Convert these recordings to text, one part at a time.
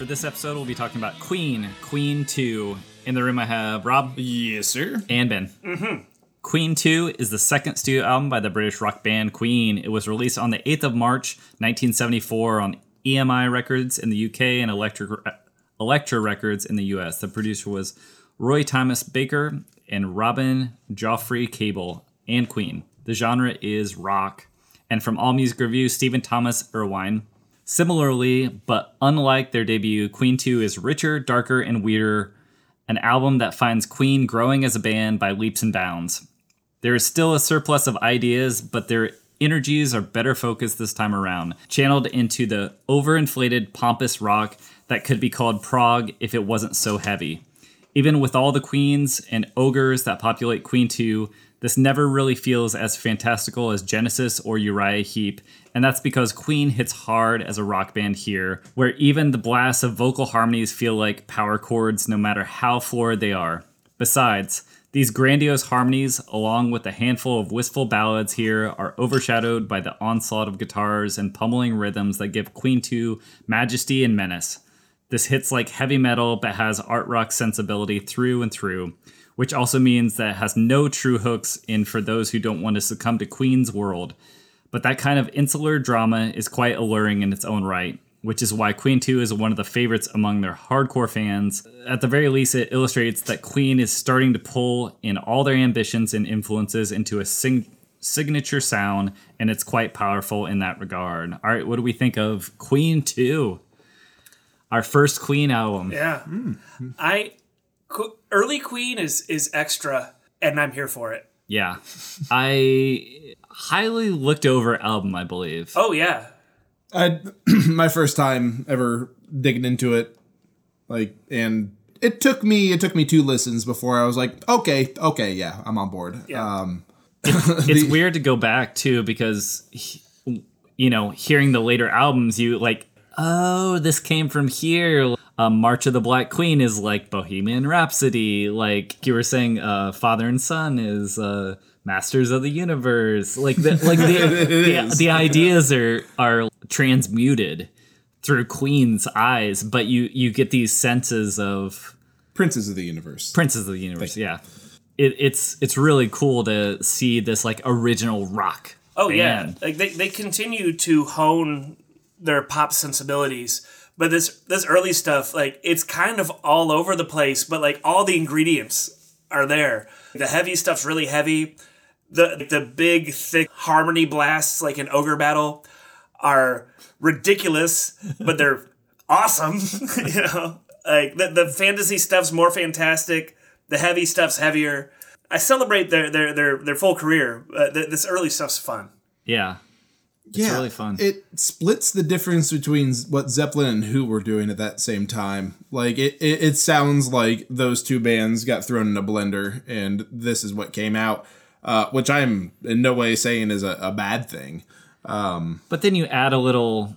For this episode, we'll be talking about Queen, Queen 2. In the room, I have Rob Yes, sir. and Ben. Mm-hmm. Queen 2 is the second studio album by the British rock band Queen. It was released on the 8th of March, 1974, on EMI Records in the UK and Electric, Elektra Records in the US. The producer was Roy Thomas Baker and Robin Geoffrey Cable and Queen. The genre is rock. And from All Music Review, Stephen Thomas Erlewine. Similarly, but unlike their debut, Queen 2 is richer, darker, and weirder, an album that finds Queen growing as a band by leaps and bounds. There is still a surplus of ideas, but their energies are better focused this time around, channeled into the overinflated, pompous rock that could be called prog if it wasn't so heavy. Even with all the queens and ogres that populate Queen 2, this never really feels as fantastical as Genesis or Uriah Heep, and that's because Queen hits hard as a rock band here, where even the blasts of vocal harmonies feel like power chords no matter how florid they are. Besides, these grandiose harmonies, along with a handful of wistful ballads here, are overshadowed by the onslaught of guitars and pummeling rhythms that give Queen 2 majesty and menace. This hits like heavy metal but has art rock sensibility through and through, which also means that it has no true hooks in for those who don't want to succumb to Queen's world. But that kind of insular drama is quite alluring in its own right, which is why Queen 2 is one of the favorites among their hardcore fans. At the very least, it illustrates that Queen is starting to pull in all their ambitions and influences into a sing- signature sound, and it's quite powerful in that regard. All right, what do we think of Queen 2? Our first Queen album. Yeah. I early Queen is is extra and I'm here for it. Yeah. I highly looked over album, I believe. Oh yeah. I my first time ever digging into it, like, and it took me it took me two listens before I was like, okay, okay, yeah, I'm on board. Yeah. Um, it's weird to go back too because he- you know hearing the later albums you like oh this came from here um, march of the black queen is like bohemian rhapsody like you were saying uh, father and son is uh, masters of the universe like the like the, the, the ideas are are transmuted through queen's eyes but you you get these senses of Princes of the Universe. Princes of the Universe, yeah. It, it's it's really cool to see this like original rock. Oh yeah. Like they, they continue to hone their pop sensibilities. But this this early stuff, like it's kind of all over the place, but like all the ingredients are there. The heavy stuff's really heavy. The the big thick harmony blasts like an ogre battle are ridiculous, but they're awesome. you know, like the the fantasy stuff's more fantastic. The heavy stuff's heavier. I celebrate their their their, their full career. Uh, th- this early stuff's fun. Yeah. It's yeah, really fun. It splits the difference between what Zeppelin and Who were doing at that same time. Like it, it, it sounds like those two bands got thrown in a blender, and this is what came out. Uh, which I'm in no way saying is a, a bad thing. But then you add a little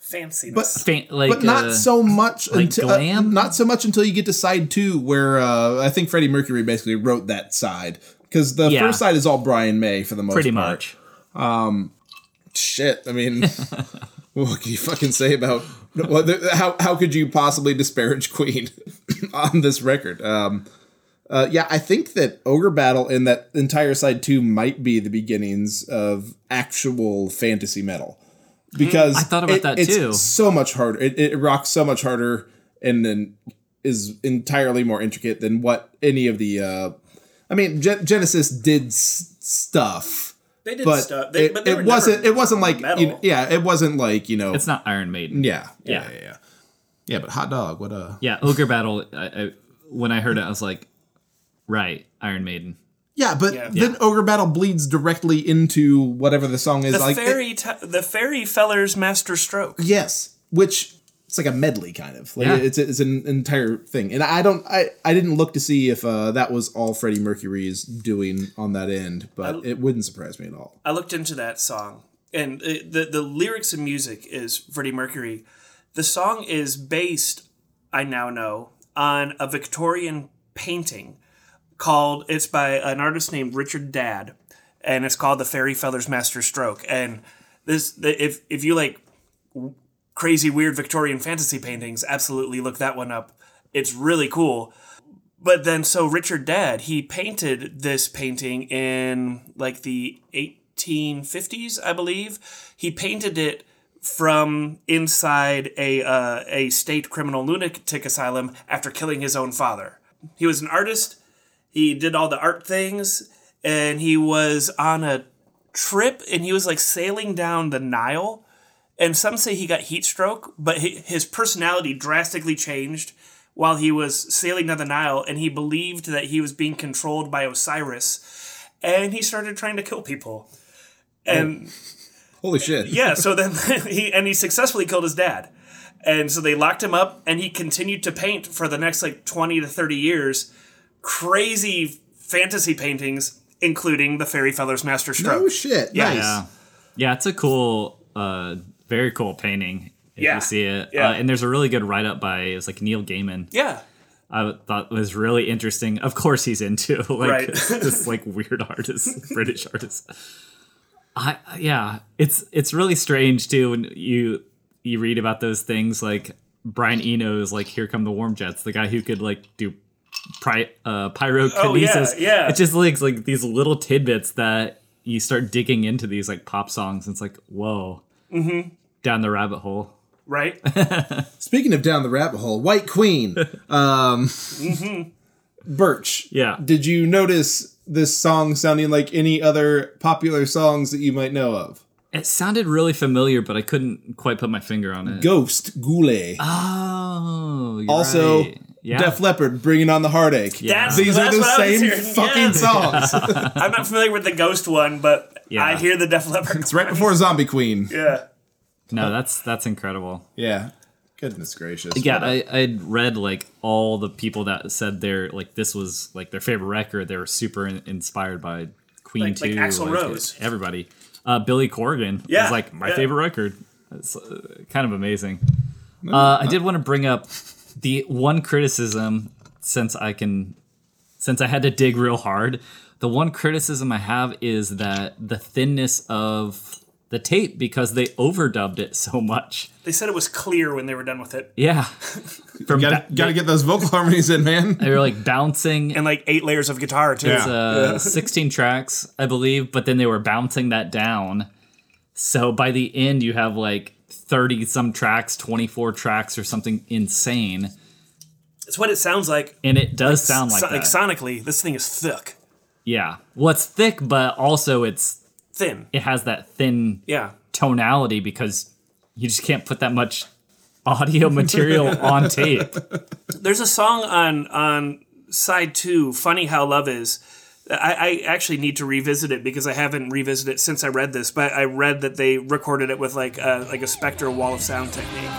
Fanciness. faint like but not uh, so much like until uh, not so much until you get to side two, where uh, I think Freddie Mercury basically wrote that side because the Yeah. first side is all Brian May for the most part. pretty part. much. Shit, I mean, what can you fucking say about what? How how could you possibly disparage Queen on this record? Um, Uh, yeah, I think that Ogre Battle and that entire side two might be the beginnings of actual fantasy metal. Because I thought about it- that it's too. So much harder. It, it rocks so much harder and then is entirely more intricate than what any of the. Uh, I mean, Gen- Genesis did s- stuff, They did but stuff. They, it, but they it were wasn't. It wasn't like you know, yeah. It wasn't like you know. It's not Iron Maiden. yeah, yeah, Yeah. yeah, yeah. Yeah, but hot dog. What uh? Yeah, Ogre Battle. I, I, when I heard it, I was like, right, Iron Maiden. Yeah, but Yeah. then Ogre Battle bleeds directly into whatever the song is the like. it- fairy t- the fairy feller's master stroke. yes, which it's like a medley kind of. Like Yeah. it's it's an entire thing, and I don't I I didn't look to see if uh, that was all Freddie Mercury's doing on that end, but it wouldn't surprise me at all. I looked into that song, and it, the the lyrics and music is Freddie Mercury. The song is based, I now know, on a Victorian painting called. It's by an artist named Richard Dadd, and it's called "The Fairy Feller's Master Stroke." And this, if if you like crazy weird Victorian fantasy paintings, absolutely look that one up. It's really cool. But then, so Richard Dadd, he painted this painting in like the 1850s, I believe. He painted it from inside a uh, a state criminal lunatic asylum after killing his own father. He was an artist. He did all the art things, and he was on a trip, and he was like sailing down the Nile. And some say he got heat stroke, but his personality drastically changed while he was sailing down the Nile, and he believed that he was being controlled by Osiris, and he started trying to kill people. And Holy shit! yeah, so then he and he successfully killed his dad. And so they locked him up and he continued to paint for the next like 20 to 30 years crazy fantasy paintings including the Fairy Feller's Master Stroke. Oh shit! Yeah. nice. Yeah, yeah, it's a cool, uh, very cool painting. If Yeah. you see it, Yeah. uh, and there's a really good write up by it's like Neil Gaiman. yeah. I thought was really interesting. Of course, he's into like Right. this like weird artist, British artist. I yeah, it's it's really strange too when you you read about those things like Brian Eno's like "Here Come the Warm Jets," the guy who could like do pri- uh, pyrokinesis. Oh, yeah. It just like like these little tidbits that you start digging into these like pop songs. And it's like whoa, mm-hmm. down the rabbit hole. Right? Speaking of down the rabbit hole, White Queen, um, Birch. Yeah. Did you notice this song sounding like any other popular songs that you might know of? It sounded really familiar, but I couldn't quite put my finger on it. Ghost, Ghuleh. Oh, you're also, right. Yeah. Def Leppard, Bringing on the Heartache. That's- These are the what same fucking yes. songs. I'm not familiar with the Ghost one, but Yeah. I hear the Def Leppard. it's right before Zombie Queen. Yeah. no, that's that's incredible. Yeah. Goodness gracious. Yeah, What a- I I'd read like all the people that said their like this was like their favorite record. They were super in- inspired by Queen Like- like too. Axl Rose. everybody. Uh, Billy Corgan Yeah, was like my yeah. favorite record. It's uh, kind of amazing. Uh, I did want to bring up the one criticism since I can since I had to dig real hard. The one criticism I have is that the thinness of the tape because they overdubbed it so much. They said it was clear when they were done with it. Yeah. From gotta, ba- gotta get those vocal harmonies in, man. they were like bouncing And like eight layers of guitar, too. Yeah. uh, 16 tracks, I believe, but then they were bouncing that down. So by the end, you have like 30 some tracks, 24 tracks, or something insane. It's what it sounds like. And it does sound like So- that. sonically, this thing is thick. yeah. Well, it's thick, but also it's Thin. it has that thin Yeah. tonality because you just can't put that much audio material on tape. There's a song on on side two, "Funny How Love Is." I, I actually need to revisit it because I haven't revisited it since I read this. But I read that they recorded it with like a, like a Spector wall of sound technique.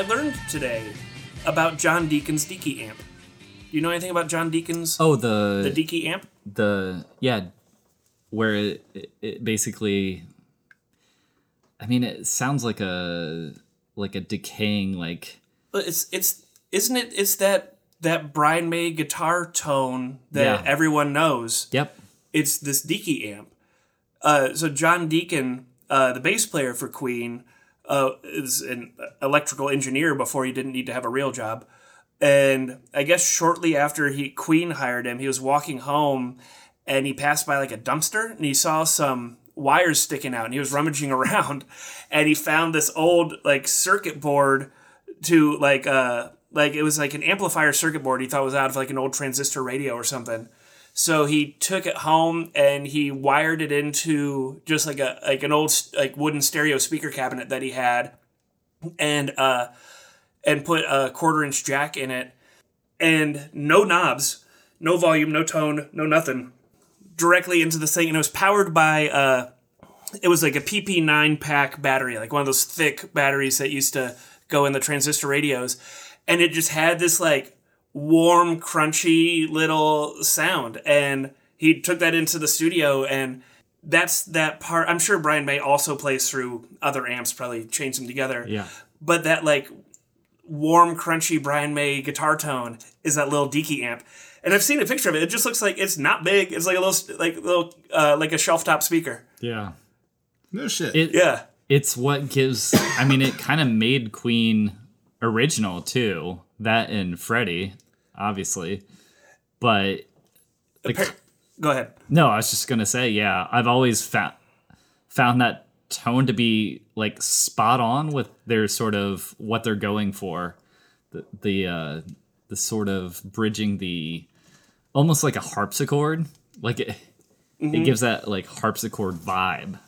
I learned today about John Deacon's Deaky amp. Do you know anything about John Deacon's Oh, the the Deaky amp? the yeah, where it, it, it basically. I mean, it sounds like a like a decaying like But it's it's isn't it? It's that that Brian May guitar tone that Yeah. everyone knows. yep It's this Deaky amp. Uh, so John Deacon, uh, the bass player for Queen, uh, is an electrical engineer before he didn't need to have a real job. And I guess shortly after he Queen hired him, he was walking home and he passed by like a dumpster and he saw some wires sticking out and he was rummaging around and he found this old like circuit board to like uh like it was like an amplifier circuit board he thought was out of like an old transistor radio or something. So he took it home and he wired it into just like a like an old like wooden stereo speaker cabinet that he had, and uh, and put a quarter inch jack in it, and no knobs, no volume, no tone, no nothing, directly into the thing, and it was powered by uh, it was like a PP9 pack battery, like one of those thick batteries that used to go in the transistor radios, and it just had this like warm, crunchy little sound. And he took that into the studio, and that's that part. I'm sure Brian May also plays through other amps, probably chains them together. yeah But that like warm, crunchy Brian May guitar tone is that little Deaky amp. And I've seen a picture of it. It just looks like it's not big. It's like a little, like little, uh, like a shelf top speaker. yeah No shit. it Yeah. it's what gives i mean it kind of made queen original too that and freddie obviously. But the, Go ahead. no i was just gonna say yeah i've always found found that tone to be like spot on with their sort of what they're going for. The the uh the sort of bridging the almost like a harpsichord. Like it it gives that like harpsichord vibe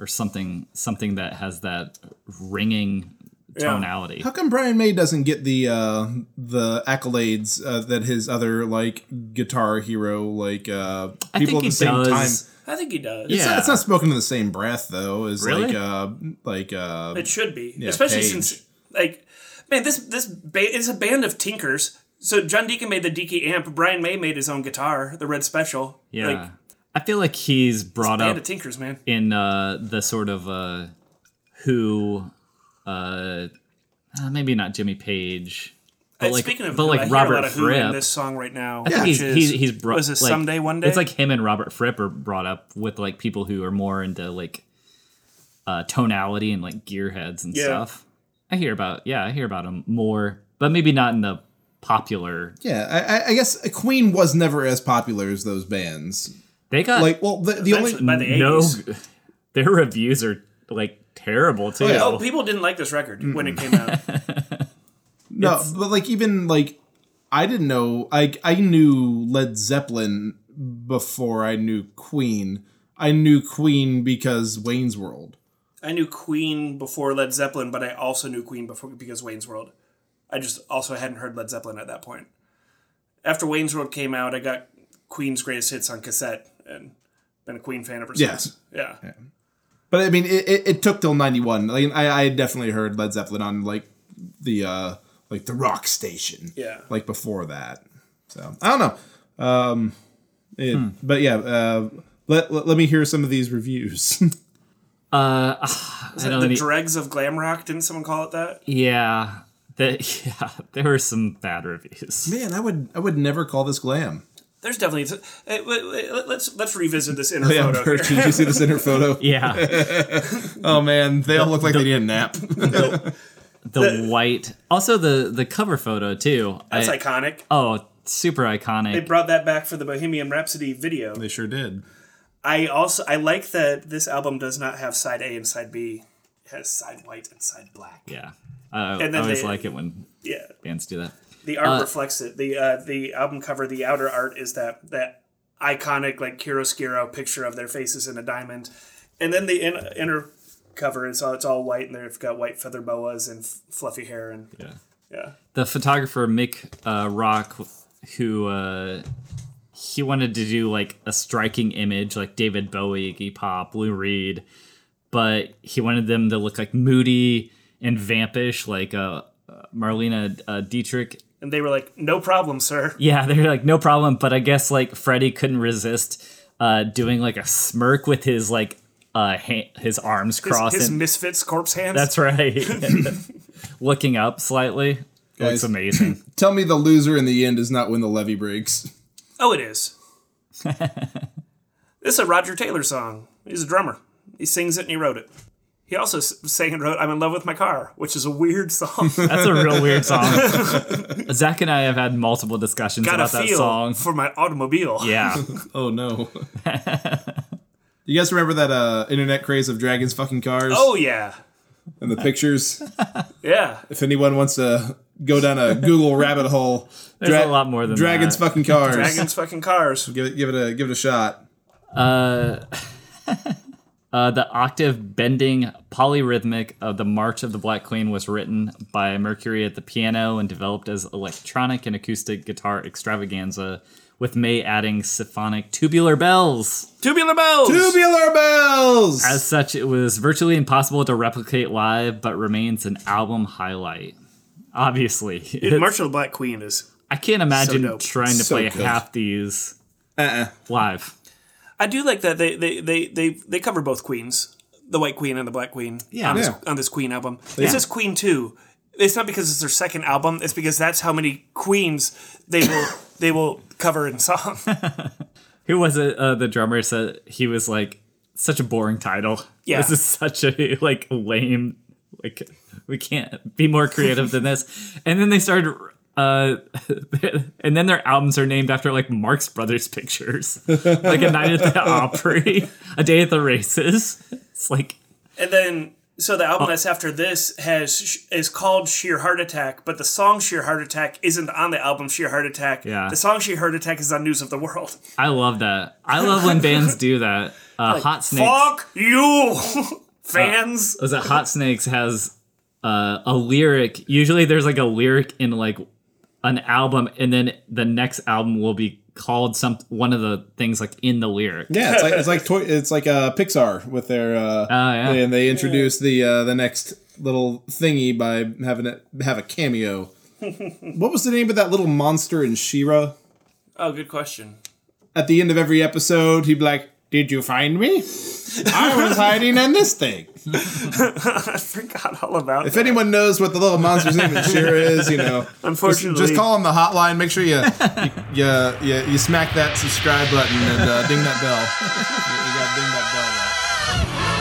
or something something that has that ringing tonality How come Brian May doesn't get the uh, the accolades uh, that his other like guitar hero like uh, people at the same does. time? I think he does. It's, Yeah. not, it's not spoken in the same breath though as Really? like uh like uh It should be, Yeah, especially Page. since like, man, this this ba- it's a band of tinkers. So John Deacon made the Deaky amp. Brian May made his own guitar, the Red Special. yeah like, i feel like he's brought band up of tinkers, man. in uh, the sort of uh, who, uh, uh, maybe not Jimmy Page, but like, Speaking of, but like I hear a lot Robert of who in Fripp. this song right now. I think which he's, is, he's he's brought. was this like, someday one day? It's like him and Robert Fripp are brought up with like people who are more into like uh, tonality and like gearheads and Yeah. stuff. I hear about yeah, I hear about him more, but maybe not in the popular. yeah I, I- I guess Queen was never as popular as those bands. They got Like well the, the only Eventually, by the no. Their reviews are like terrible too. Oh, yeah. Oh, people didn't like this record when it came out. No, but like even like I didn't know I I knew Led Zeppelin before I knew Queen. I knew Queen because Wayne's World. I knew Queen before Led Zeppelin, but I also knew Queen before because Wayne's World. I just also hadn't heard Led Zeppelin at that point. After Wayne's World came out, I got Queen's greatest hits on cassette and been a Queen fan ever since. Yes. since. Yeah. But I mean, it, it, it took till ninety one. Like I, I had definitely heard Led Zeppelin on like the uh like the rock station. Yeah. Like before that. So I don't know. Um, it, Hmm. but yeah. Uh, let, let let me hear some of these reviews. Uh, I don't the know. dregs of glam rock, didn't someone call it that? Yeah, that yeah, there were some bad reviews. Man, I would I would never call this glam. There's definitely. Hey, eh, wait, wait, let's let's revisit this inner Yeah, photo. Bert, here. did you see this inner photo? Yeah, Oh man, they all look like they need a nap. the white. Also, the the cover photo too. That's I- iconic. oh, super iconic. They brought that back for the Bohemian Rhapsody video. they sure did. I also I like that this album does not have side A and side B. It has side white and side black. Yeah, I, And I always they- like it when Yeah. bands do that. The art reflects it. The uh, the album cover, the outer art is that that iconic like chiaroscuro picture of their faces in a diamond, and then the in, inner cover is all it's all white and they've got white feather boas and f- fluffy hair and Yeah. yeah. The photographer Mick uh, Rock, who uh, he wanted to do like a striking image, like David Bowie, Iggy Pop, Lou Reed, but he wanted them to look like moody and vampish, like a Marlene uh, Dietrich. And they were like, "No problem, sir." Yeah, they're like no problem, but I guess like Freddie couldn't resist uh, doing like a smirk with his like uh, ha- his arms His, crossed. his and- misfits corpse hands. That's right. Looking up slightly. Looks Guys. amazing. Tell me the loser in the end does not win the levee breaks. Oh, it is. this is a Roger Taylor song. He's a drummer. He sings it and he wrote it. He also s- sang and wrote "I'm in Love with My Car," which is a weird song. That's a real weird song. Zach and I have had multiple discussions Got a about that song. for my automobile. Yeah. Oh no. you guys remember that uh, internet craze of dragons fucking cars Oh yeah, and the pictures? yeah. if anyone wants to go down a Google rabbit hole, There's a lot more than dragons that. fucking cars. Dragons fucking cars. Give it, give it a, give it a shot. Uh, Uh, the octave bending polyrhythmic of the March of the Black Queen was written by Mercury at the piano and developed as electronic and acoustic guitar extravaganza, with May adding symphonic tubular bells. Tubular bells. Tubular bells. As such, it was virtually impossible to replicate live, but remains an album highlight. Obviously, Dude, March of the Black Queen is. I can't imagine dope. trying to So play good. half these uh-uh. live. I do like that they they they they, they cover both queens, the White Queen and the Black Queen. Yeah. on this, on this Queen album. Yeah. It says Queen two. It's not because it's their second album. It's because that's how many queens they will they will cover in song. Who was it? Uh, the drummer said he was like such a boring title. Yeah. this is such a like lame. Like we can't be more creative than this. And then they started. Uh, and then their albums are named after like Marx Brothers pictures, like a night at the Opry, a day at the races. It's like And then, so the album that's after this has is called Sheer Heart Attack, but the song Sheer Heart Attack isn't on the album Sheer Heart Attack. Yeah. The song Sheer Heart Attack is on News of the World. I love that. I love when bands do that. Uh, Hot Snakes. Fuck you, fans. was that Hot Snakes has uh, a lyric. Usually, there's like a lyric in like an album, and then the next album will be called some one of the things like in the lyric. Yeah, it's like it's like toy, it's like uh, Pixar with their uh, yeah. and they introduce the uh, the next little thingy by having it have a cameo. what was the name of that little monster in She-Ra? oh, good question. At the end of every episode, he'd be like, "Did you find me? I was hiding in this thing." I forgot all about If that. anyone knows what the little monster's name is, you know, just, Unfortunately, just call him the hotline. Make sure you you, you, you, you smack that subscribe button and uh, ding that bell. you, you gotta ding that bell. Now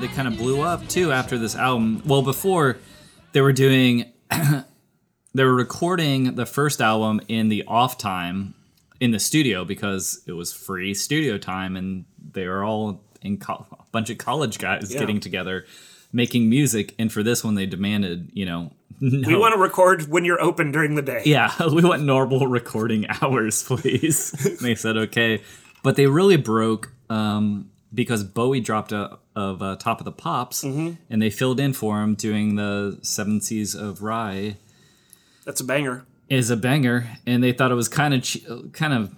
they kind of blew up too after this album. Well, before they were doing, they were recording the first album in the off time in the studio because it was free studio time, and they were all in co- a bunch of college guys Yeah. getting together making music. And for this one, they demanded, you know, no. we want to record when you're open during the day. Yeah, we want normal recording hours, please. And they said okay, but they really broke um, because Bowie dropped a of uh, Top of the Pops, Mm-hmm. and they filled in for him doing the Seven Seas of Rhye That's a banger. is a banger, and they thought it was kind of che- kind of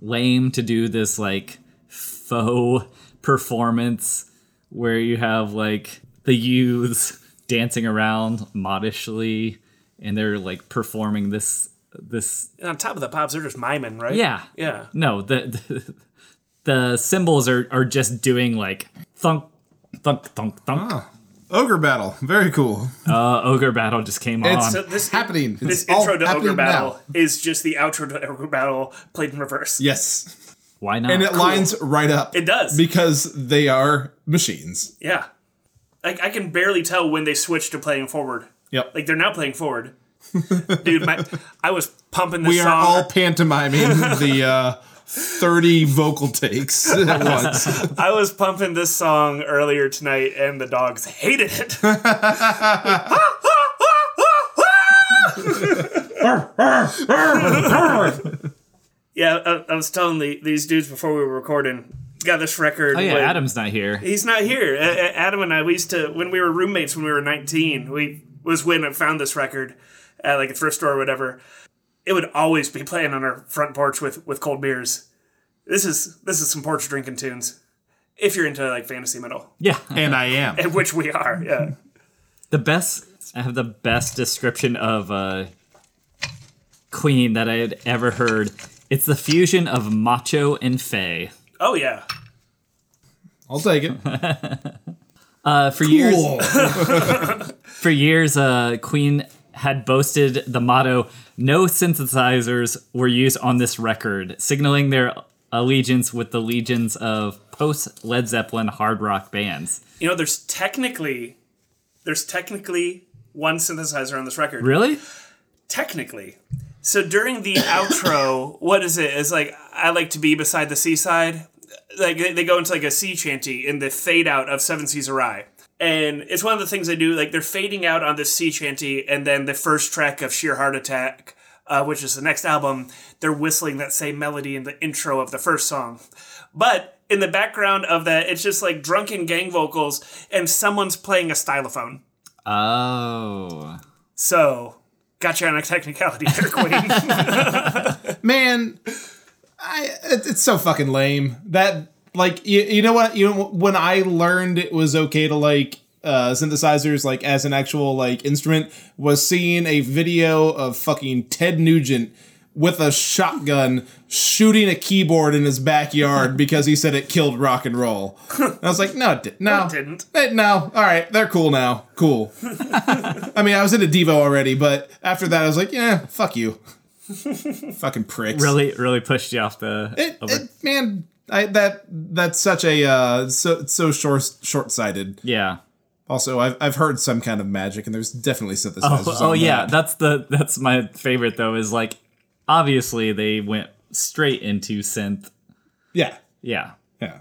lame to do this like faux performance where you have like the youths dancing around modishly and they're like performing this this And on top of the pops, they're just miming, right? yeah Yeah. no the the, the cymbals are are just doing like thunk thunk thunk thunk Ogre battle, very cool. uh ogre battle just came on It's So this happening. This It's all intro to Ogre Battle now. is just the outro to Ogre Battle played in reverse. Yes, why not and it lines right up. It does. because they are machines. Yeah. I, I can barely tell when they switch to playing forward. Yep. Like they're now playing forward. Dude, my, I was pumping this we song. are all pantomiming the uh, 30 vocal takes at once. I was pumping this song earlier tonight, and the dogs hated it. yeah, I, I was telling the, these dudes before we were recording. Got this record. Oh yeah, when- Adam's not here. He's not here. A- A- Adam and I, we used to when we were roommates when we were nineteen. We was when I found this record at like a thrift store or whatever. It would always be playing on our front porch with with cold beers. This is this is some porch drinking tunes. If you're into like fantasy metal, Yeah, And I am. and which we are, yeah. the best. I have the best description of uh, Queen that I had ever heard. It's the fusion of macho and fey. Oh yeah. I'll take it. Uh, for years, For years, uh, Queen had boasted the motto "No synthesizers were used on this record," signaling their allegiance with the legions of post Led Zeppelin hard rock bands. You know, there's technically there's technically one synthesizer on this record. Really? Technically. So during the outro, what is it? It's like I like to be beside the seaside. Like they they go into like a sea shanty in the fade out of Seven Seas of Rhye. And it's one of the things they do. Like they're fading out on this sea shanty, and then the first track of Sheer Heart Attack, uh, which is the next album, they're whistling that same melody in the intro of the first song. But in the background of that, it's just like drunken gang vocals, and someone's playing a stylophone. Oh. So, got you on a technicality there, Queen. Man, I it, it's so fucking lame. That like you, you know what you know when I learned it was okay to like uh synthesizers like as an actual like instrument was seeing a video of fucking Ted Nugent with a shotgun shooting a keyboard in his backyard because he said it killed rock and roll. And I was like, no, it did, no, it didn't. Eh, no, all right, they're cool now. Cool. I mean, I was into Devo already, but after that, I was like, yeah, fuck you, fucking pricks. Really, really pushed you off the. It, over. it- man, I, that that's such a uh, so so short short sighted. yeah. Also, I've I've heard some kind of magic, and there's definitely synthesizers. Oh, on yeah, that. that's the that's my favorite though. Is like, obviously they went straight into synth. yeah, Yeah. yeah.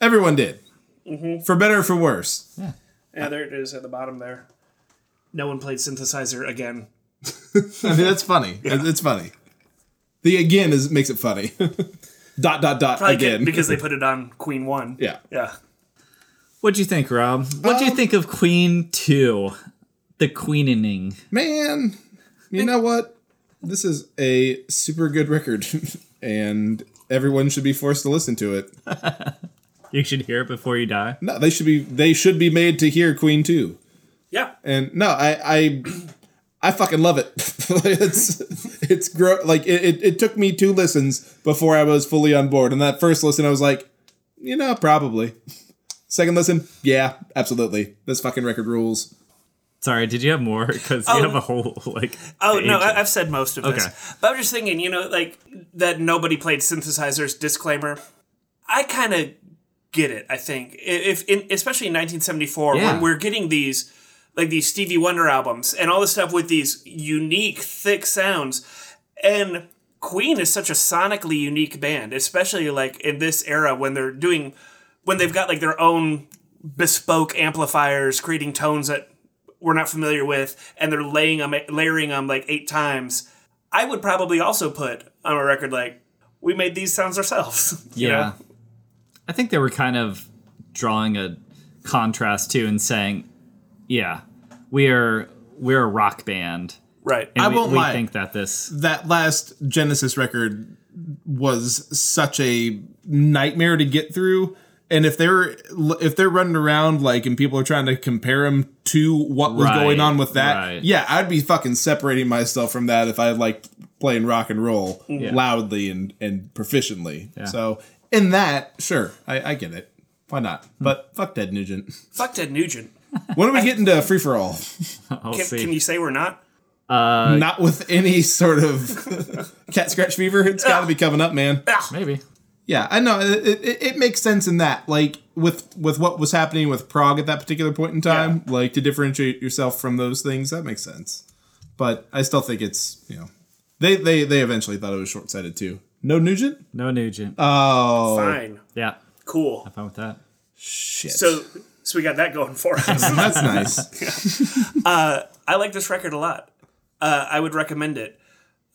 Everyone did, Mm-hmm. for better or for worse. yeah, Yeah, there it is at the bottom there. No one played synthesizer again. I mean, that's funny. It- It's funny. The again is makes it funny. dot dot dot Probably again. because they put it on Queen One. yeah. Yeah. What do you think, Rob? What'd you Um, think of Queen Two, the Queening? Man, you know what? This is a super good record, and everyone should be forced to listen to it. You should hear it before you die. No, they should be they should be made to hear Queen Two. Yeah. And no, I I I fucking love it. it's it's gro- like it, it, it took me two listens before I was fully on board. And that first listen I was like, you know, probably. Second listen, yeah, absolutely. This fucking record rules. Sorry, did you have more? Because you Oh. have a whole like. Oh no, I, I've said most of this. Okay. But I'm just thinking, you know, like that nobody played synthesizers disclaimer. I kind of get it. I think if, in, especially in 1974, Yeah. when we're getting these like these Stevie Wonder albums and all this stuff with these unique, thick sounds, and Queen is such a sonically unique band, especially like in this era when they're doing when they've got like their own bespoke amplifiers creating tones that we're not familiar with and they're laying them layering them like eight times i would probably also put on a record like we made these sounds ourselves Yeah. know? I think they were kind of drawing a contrast too and saying, yeah, we are we're a rock band. right And I we, won't we lie. think that this That last Genesis record was such a nightmare to get through. And if they're if they're running around like and people are trying to compare them to what was Right, going on with that, right. yeah, I'd be fucking separating myself from that if I like playing rock and roll Yeah. loudly and and proficiently. Yeah. So in that, sure, I, I get it. Why not? Hmm. But fuck Ted Nugent. fuck ted nugent When are we getting to free for all? I'll can, see. can you say we're not uh, Not with any sort of cat scratch fever. It's got to be coming up, man. Ah. Ah. Maybe. Yeah, I know. It, it, it makes sense in that, like with with what was happening with prog at that particular point in time, like to differentiate yourself from those things. That makes sense. But I still think it's you know they they they eventually thought it was short sighted too. No Nugent? No Nugent. Oh, Fine. yeah, Cool. have fun with that. shit. So so we got that going for us. that's nice. I like this record a lot. Uh, I would recommend it.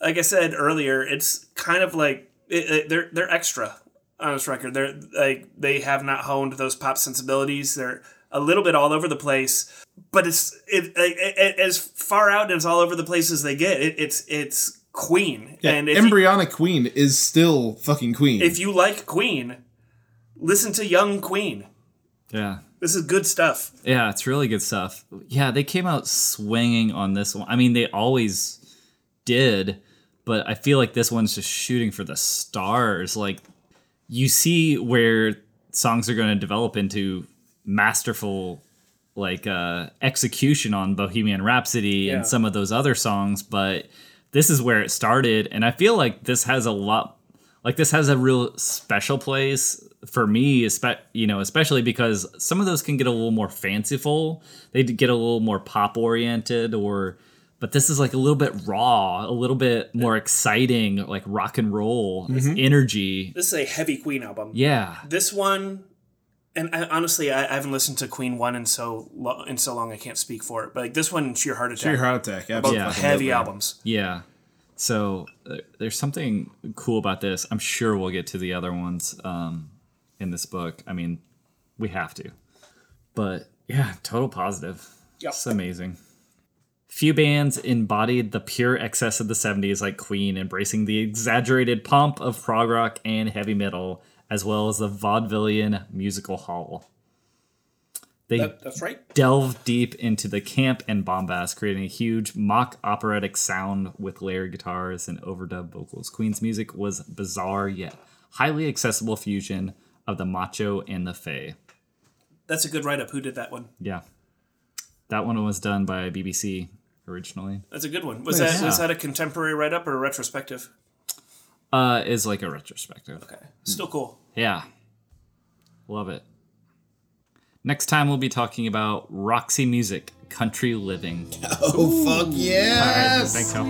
Like I said earlier, it's kind of like it, it- they're they're extra on this record. They're like they have not honed those pop sensibilities. They're a little bit all over the place, but it's it, it, as far out and as all over the place as they get. It, it's it's Queen, and if you, Embryonic Queen is still fucking Queen. if you like Queen, listen to Young Queen. Yeah, This is good stuff. yeah, it's really good stuff. Yeah, they came out swinging on this one. I mean, they always did, but I feel like this one's just shooting for the stars. Like you see where songs are going to develop into masterful like uh execution on Bohemian Rhapsody Yeah. and some of those other songs, but this is where it started and I feel like this has a lot like this has a real special place for me espe- you know especially because some of those can get a little more fanciful they get a little more pop oriented or but this is like a little bit raw a little bit more exciting like rock and roll energy This is a heavy Queen album. yeah this one and I, honestly I, I haven't listened to queen one in so lo- in so long i can't speak for it but like this one sheer heart attack Your heart attack. both Yeah. heavy albums Yeah. So uh, there's something cool about this. I'm sure we'll get to the other ones um, in this book. I mean, we have to. But yeah, total positive. Yep. It's amazing. Few bands embodied the pure excess of the 70s, like Queen, embracing the exaggerated pomp of prog rock and heavy metal, as well as the vaudevillian musical hall. They that's right delve deep into the camp and bombast, creating a huge mock operatic sound with layered guitars and overdub vocals. Queen's music was bizarre yet highly accessible fusion of the macho and the fey. that's a good write-up who did that one Yeah. That one was done by BBC originally. that's a good one was Nice. that was that a contemporary write-up or a retrospective Uh is like a retrospective. okay still cool Yeah. Love it. Next time we'll be talking about Roxy Music, Country Living. Oh fuck All right, yes! thanks, Hal.